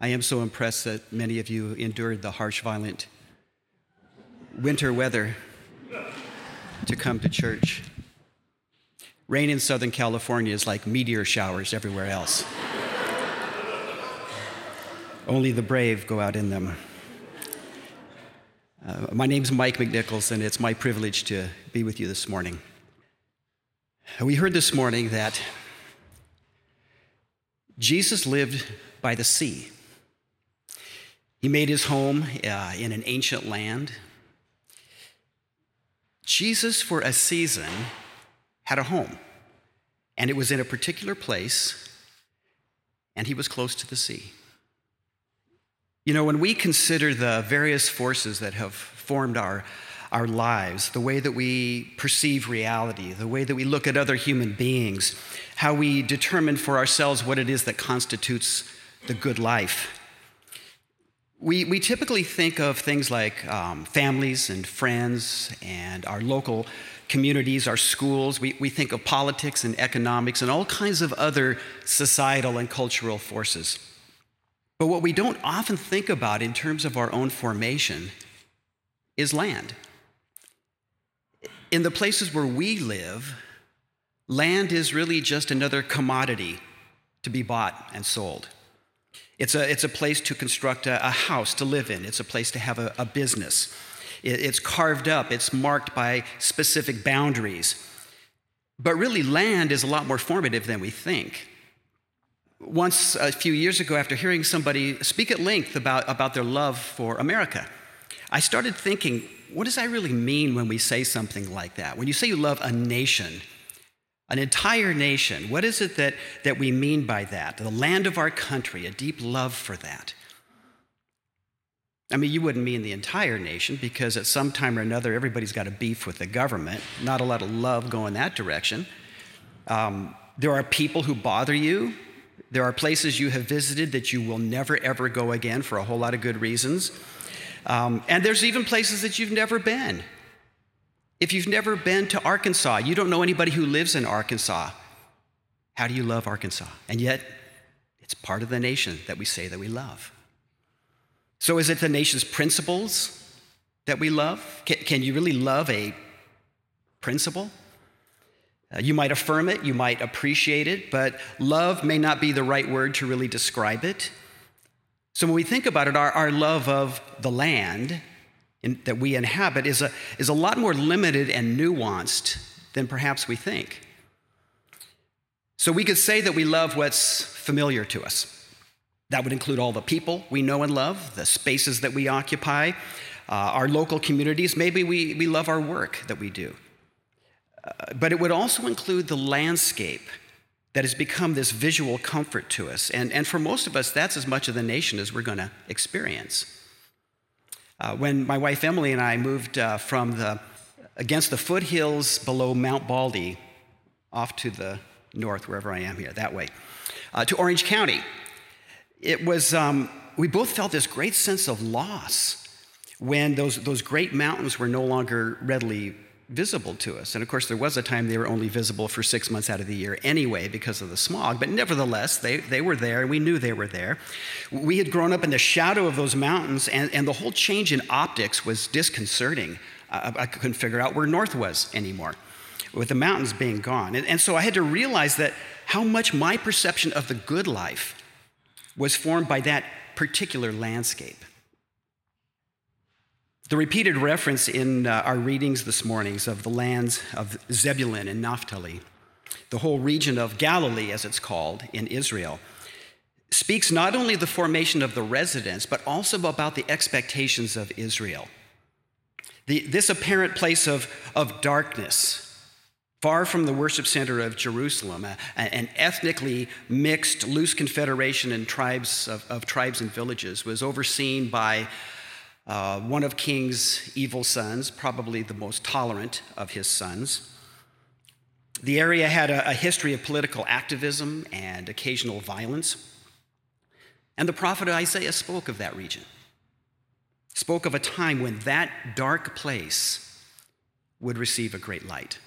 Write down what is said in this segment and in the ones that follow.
I am so impressed that many of you endured the harsh, violent winter weather to come to church. Rain in Southern California is like meteor showers everywhere else. Only the brave go out in them. Uh, my name's Mike McNichols, and it's my privilege to be with you this morning. We heard this morning that Jesus lived by the sea. He made his home uh, in an ancient land. Jesus, for a season, had a home, and it was in a particular place, and he was close to the sea. You know, when we consider the various forces that have formed our, our lives, the way that we perceive reality, the way that we look at other human beings, how we determine for ourselves what it is that constitutes the good life. We, we typically think of things like um, families and friends and our local communities, our schools. We, we think of politics and economics and all kinds of other societal and cultural forces. But what we don't often think about in terms of our own formation is land. In the places where we live, land is really just another commodity to be bought and sold. It's a, it's a place to construct a, a house to live in, it's a place to have a, a business. It, it's carved up, it's marked by specific boundaries. But really, land is a lot more formative than we think once a few years ago, after hearing somebody speak at length about, about their love for America, I started thinking, what does that really mean when we say something like that? When you say you love a nation, an entire nation, what is it that, that we mean by that? The land of our country, a deep love for that. I mean, you wouldn't mean the entire nation because at some time or another, everybody's got a beef with the government. Not a lot of love going that direction. Um, there are people who bother you there are places you have visited that you will never, ever go again for a whole lot of good reasons. Um, and there's even places that you've never been. If you've never been to Arkansas, you don't know anybody who lives in Arkansas. How do you love Arkansas? And yet, it's part of the nation that we say that we love. So, is it the nation's principles that we love? Can, can you really love a principle? Uh, you might affirm it, you might appreciate it, but love may not be the right word to really describe it. So when we think about it, our, our love of the land in, that we inhabit is a, is a lot more limited and nuanced than perhaps we think. So we could say that we love what's familiar to us. That would include all the people we know and love, the spaces that we occupy, uh, our local communities. Maybe we, we love our work that we do but it would also include the landscape that has become this visual comfort to us. And, and for most of us, that's as much of the nation as we're going to experience. Uh, when my wife Emily and I moved uh, from the against the foothills below Mount Baldy, off to the north, wherever I am here, that way, uh, to Orange County, it was um, we both felt this great sense of loss when those, those great mountains were no longer readily visible to us. And of course, there was a time they were only visible for six months out of the year anyway because of the smog, but nevertheless, they, they were there and we knew they were there. We had grown up in the shadow of those mountains, and, and the whole change in optics was disconcerting. I, I couldn't figure out where north was anymore with the mountains being gone. And, and so I had to realize that how much my perception of the good life was formed by that particular landscape. The repeated reference in uh, our readings this morning of the lands of Zebulun and Naphtali, the whole region of Galilee, as it's called, in Israel, speaks not only the formation of the residents, but also about the expectations of Israel. The, this apparent place of, of darkness, far from the worship center of Jerusalem, a, an ethnically mixed, loose confederation and tribes of, of tribes and villages, was overseen by uh, one of King's evil sons, probably the most tolerant of his sons. The area had a, a history of political activism and occasional violence. And the prophet Isaiah spoke of that region, spoke of a time when that dark place would receive a great light.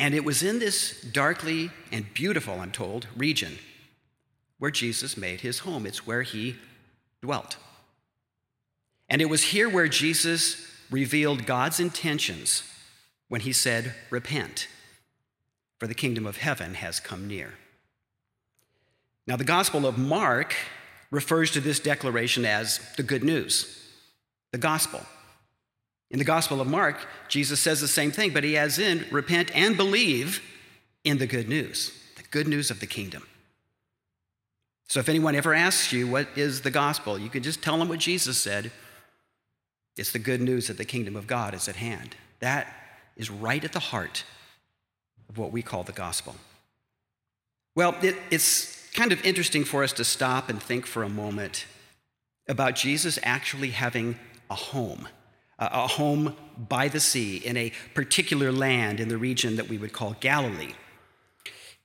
And it was in this darkly and beautiful, I'm told, region where Jesus made his home, it's where he dwelt. And it was here where Jesus revealed God's intentions when he said, Repent, for the kingdom of heaven has come near. Now, the Gospel of Mark refers to this declaration as the good news, the gospel. In the Gospel of Mark, Jesus says the same thing, but he adds in repent and believe in the good news, the good news of the kingdom. So if anyone ever asks you what is the gospel, you can just tell them what Jesus said. It's the good news that the kingdom of God is at hand. That is right at the heart of what we call the gospel. Well, it, it's kind of interesting for us to stop and think for a moment about Jesus actually having a home a home by the sea in a particular land in the region that we would call Galilee.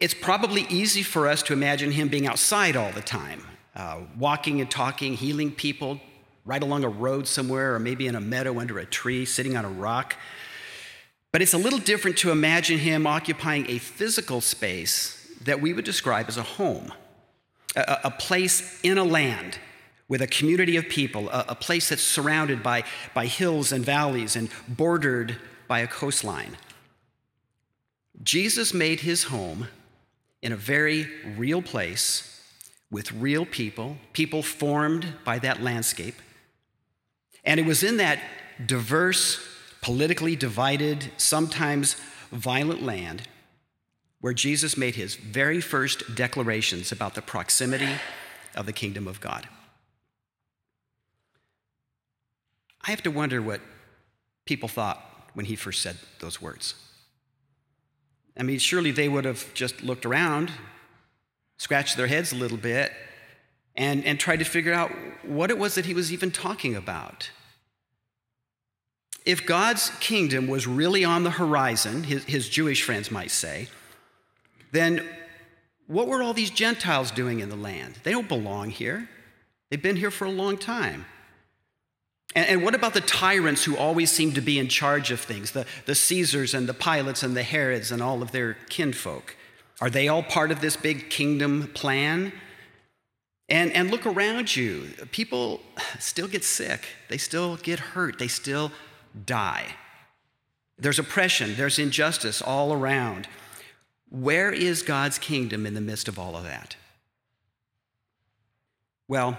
It's probably easy for us to imagine him being outside all the time, uh, walking and talking, healing people right along a road somewhere, or maybe in a meadow under a tree, sitting on a rock. But it's a little different to imagine him occupying a physical space that we would describe as a home, a, a place in a land with a community of people, a, a place that's surrounded by, by hills and valleys and bordered by a coastline. Jesus made his home in a very real place with real people, people formed by that landscape. And it was in that diverse, politically divided, sometimes violent land where Jesus made his very first declarations about the proximity of the kingdom of God. I have to wonder what people thought when he first said those words. I mean, surely they would have just looked around, scratched their heads a little bit, and, and tried to figure out what it was that he was even talking about. If God's kingdom was really on the horizon, his, his Jewish friends might say, then what were all these Gentiles doing in the land? They don't belong here. They've been here for a long time. And, and, what about the tyrants who always seem to be in charge of things, the, the Caesars and the Pilates and the Herods and all of their kinfolk? Are they all part of this big kingdom plan? And, and look around you. People still get sick, they still get hurt, they still die. There's oppression, there's injustice all around. Where is God's kingdom in the midst of all of that? Well,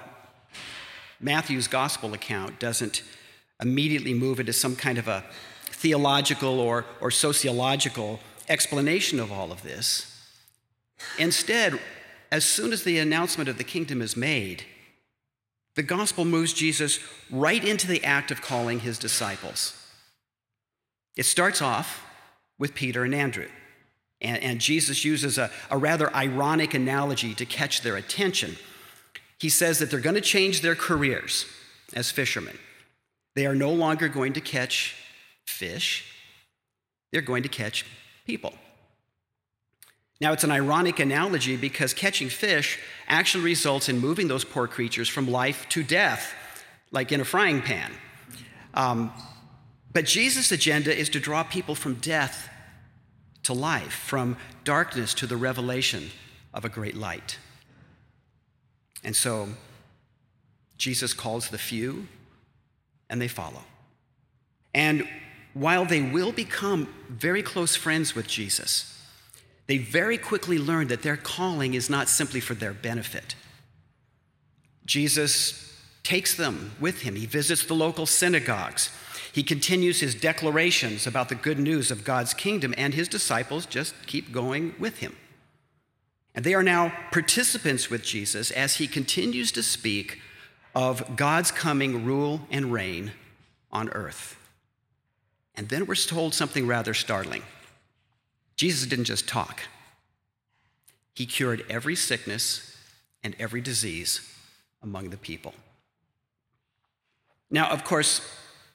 Matthew's gospel account doesn't immediately move into some kind of a theological or, or sociological explanation of all of this. Instead, as soon as the announcement of the kingdom is made, the gospel moves Jesus right into the act of calling his disciples. It starts off with Peter and Andrew. And, and Jesus uses a, a rather ironic analogy to catch their attention he says that they're going to change their careers as fishermen. They are no longer going to catch fish, they're going to catch people. Now, it's an ironic analogy because catching fish actually results in moving those poor creatures from life to death, like in a frying pan. Um, but Jesus' agenda is to draw people from death to life, from darkness to the revelation of a great light. And so Jesus calls the few, and they follow. And while they will become very close friends with Jesus, they very quickly learn that their calling is not simply for their benefit. Jesus takes them with him. He visits the local synagogues. He continues his declarations about the good news of God's kingdom, and his disciples just keep going with him. And they are now participants with Jesus as he continues to speak of God's coming rule and reign on earth. And then we're told something rather startling. Jesus didn't just talk, he cured every sickness and every disease among the people. Now, of course,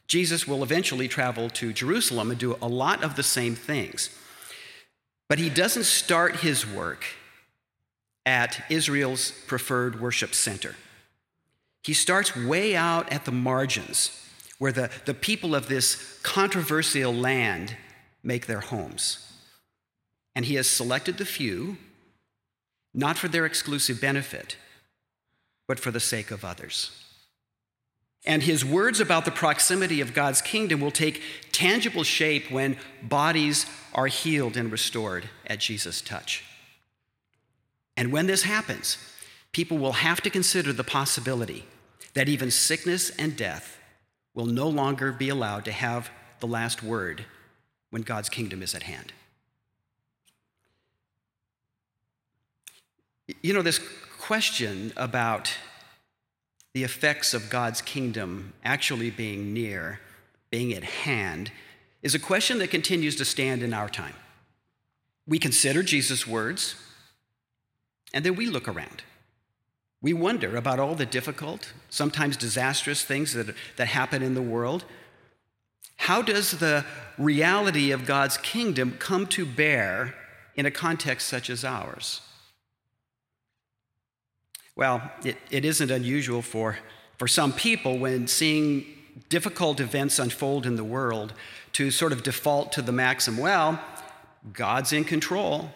Jesus will eventually travel to Jerusalem and do a lot of the same things. But he doesn't start his work at Israel's preferred worship center. He starts way out at the margins where the, the people of this controversial land make their homes. And he has selected the few not for their exclusive benefit, but for the sake of others. And his words about the proximity of God's kingdom will take tangible shape when bodies are healed and restored at Jesus' touch. And when this happens, people will have to consider the possibility that even sickness and death will no longer be allowed to have the last word when God's kingdom is at hand. You know, this question about the effects of God's kingdom actually being near, being at hand, is a question that continues to stand in our time. We consider Jesus' words, and then we look around. We wonder about all the difficult, sometimes disastrous things that, that happen in the world. How does the reality of God's kingdom come to bear in a context such as ours? Well, it, it isn't unusual for, for some people when seeing difficult events unfold in the world to sort of default to the maxim, well, God's in control,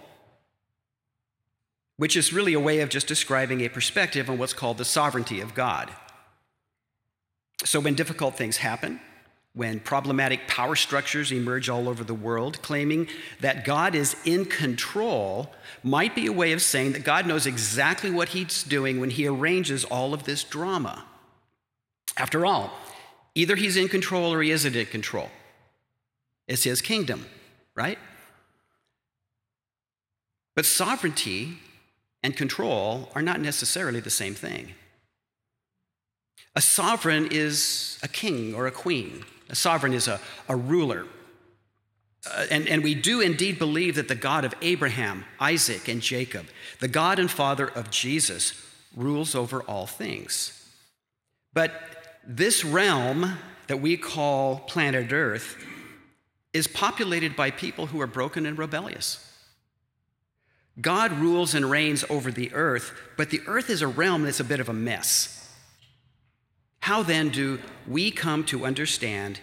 which is really a way of just describing a perspective on what's called the sovereignty of God. So when difficult things happen, when problematic power structures emerge all over the world, claiming that God is in control might be a way of saying that God knows exactly what He's doing when He arranges all of this drama. After all, either He's in control or He isn't in control. It's His kingdom, right? But sovereignty and control are not necessarily the same thing. A sovereign is a king or a queen. A sovereign is a, a ruler. Uh, and, and we do indeed believe that the God of Abraham, Isaac, and Jacob, the God and Father of Jesus, rules over all things. But this realm that we call planet Earth is populated by people who are broken and rebellious. God rules and reigns over the earth, but the earth is a realm that's a bit of a mess. How then do we come to understand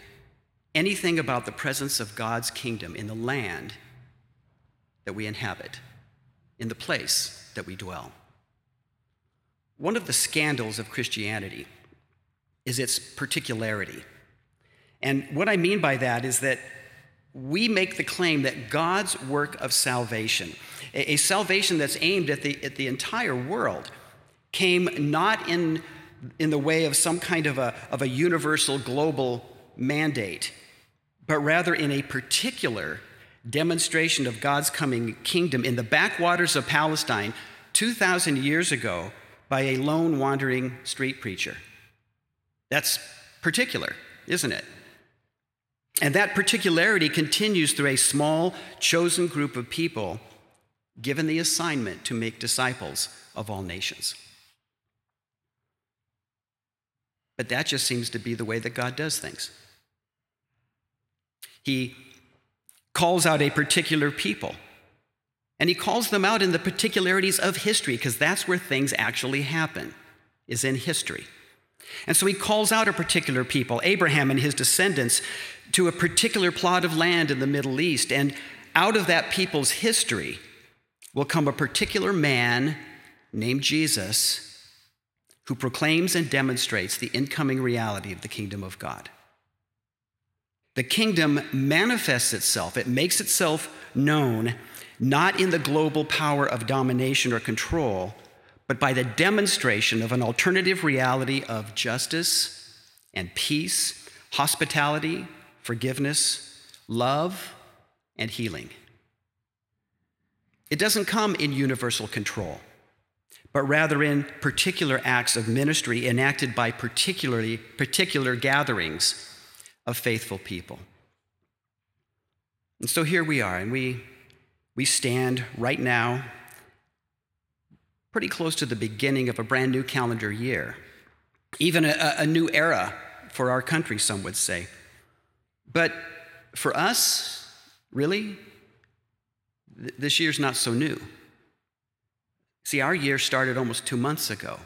anything about the presence of God's kingdom in the land that we inhabit, in the place that we dwell? One of the scandals of Christianity is its particularity. And what I mean by that is that we make the claim that God's work of salvation, a, salvation that's aimed at the, at the entire world, came not in in the way of some kind of a, of a universal global mandate, but rather in a particular demonstration of God's coming kingdom in the backwaters of Palestine 2,000 years ago by a lone wandering street preacher. That's particular, isn't it? And that particularity continues through a small, chosen group of people given the assignment to make disciples of all nations. But that just seems to be the way that God does things. He calls out a particular people, and he calls them out in the particularities of history, because that's where things actually happen, is in history. And so he calls out a particular people, Abraham and his descendants, to a particular plot of land in the Middle East. And out of that people's history will come a particular man named Jesus who proclaims and demonstrates the incoming reality of the kingdom of God. The kingdom manifests itself, it makes itself known not in the global power of domination or control, but by the demonstration of an alternative reality of justice and peace, hospitality, forgiveness, love, and healing. It doesn't come in universal control but rather in particular acts of ministry enacted by particularly particular gatherings of faithful people. And so here we are, and we, we stand right now pretty close to the beginning of a brand new calendar year, even a, a new era for our country, some would say. But for us, really, th- this year's not so new. See, our year started almost two months ago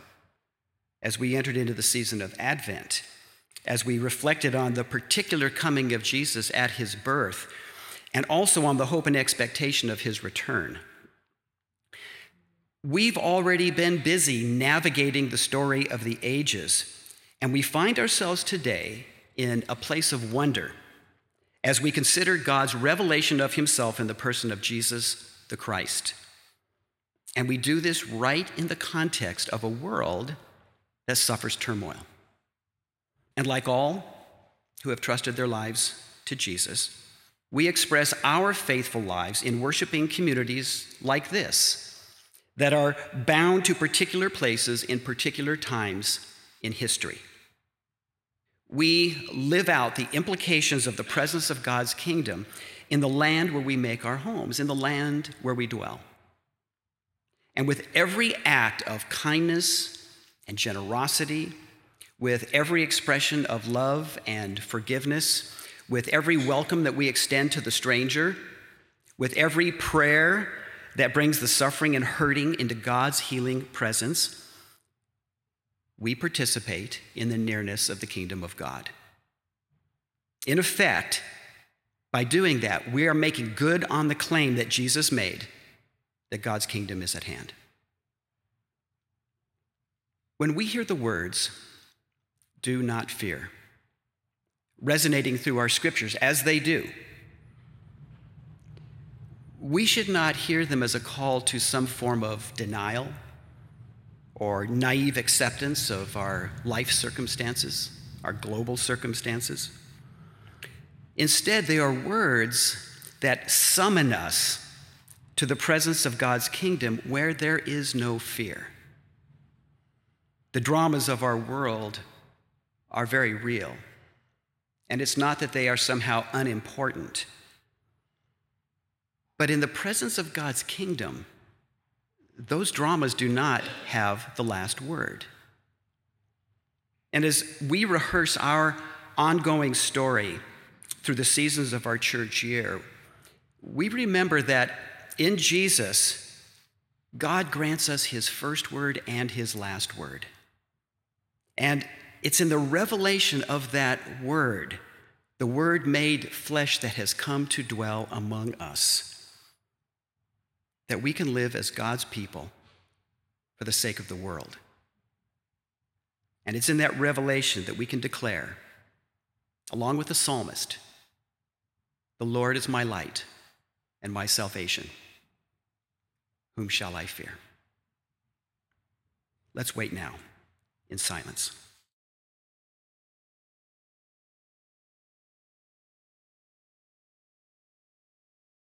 as we entered into the season of Advent, as we reflected on the particular coming of Jesus at his birth, and also on the hope and expectation of his return. We've already been busy navigating the story of the ages, and we find ourselves today in a place of wonder as we consider God's revelation of himself in the person of Jesus the Christ. And we do this right in the context of a world that suffers turmoil. And like all who have trusted their lives to Jesus, we express our faithful lives in worshiping communities like this that are bound to particular places in particular times in history. We live out the implications of the presence of God's kingdom in the land where we make our homes, in the land where we dwell. And with every act of kindness and generosity, with every expression of love and forgiveness, with every welcome that we extend to the stranger, with every prayer that brings the suffering and hurting into God's healing presence, we participate in the nearness of the kingdom of God. In effect, by doing that, we are making good on the claim that Jesus made that God's kingdom is at hand. When we hear the words, do not fear, resonating through our scriptures as they do, we should not hear them as a call to some form of denial or naive acceptance of our life circumstances, our global circumstances. Instead, they are words that summon us to the presence of God's kingdom where there is no fear. The dramas of our world are very real, and it's not that they are somehow unimportant. But in the presence of God's kingdom, those dramas do not have the last word. And as we rehearse our ongoing story through the seasons of our church year, we remember that in Jesus, God grants us his first word and his last word. And it's in the revelation of that word, the word made flesh that has come to dwell among us that we can live as God's people for the sake of the world. And it's in that revelation that we can declare, along with the psalmist, The Lord is my light and my salvation. Whom shall I fear? Let's wait now in silence.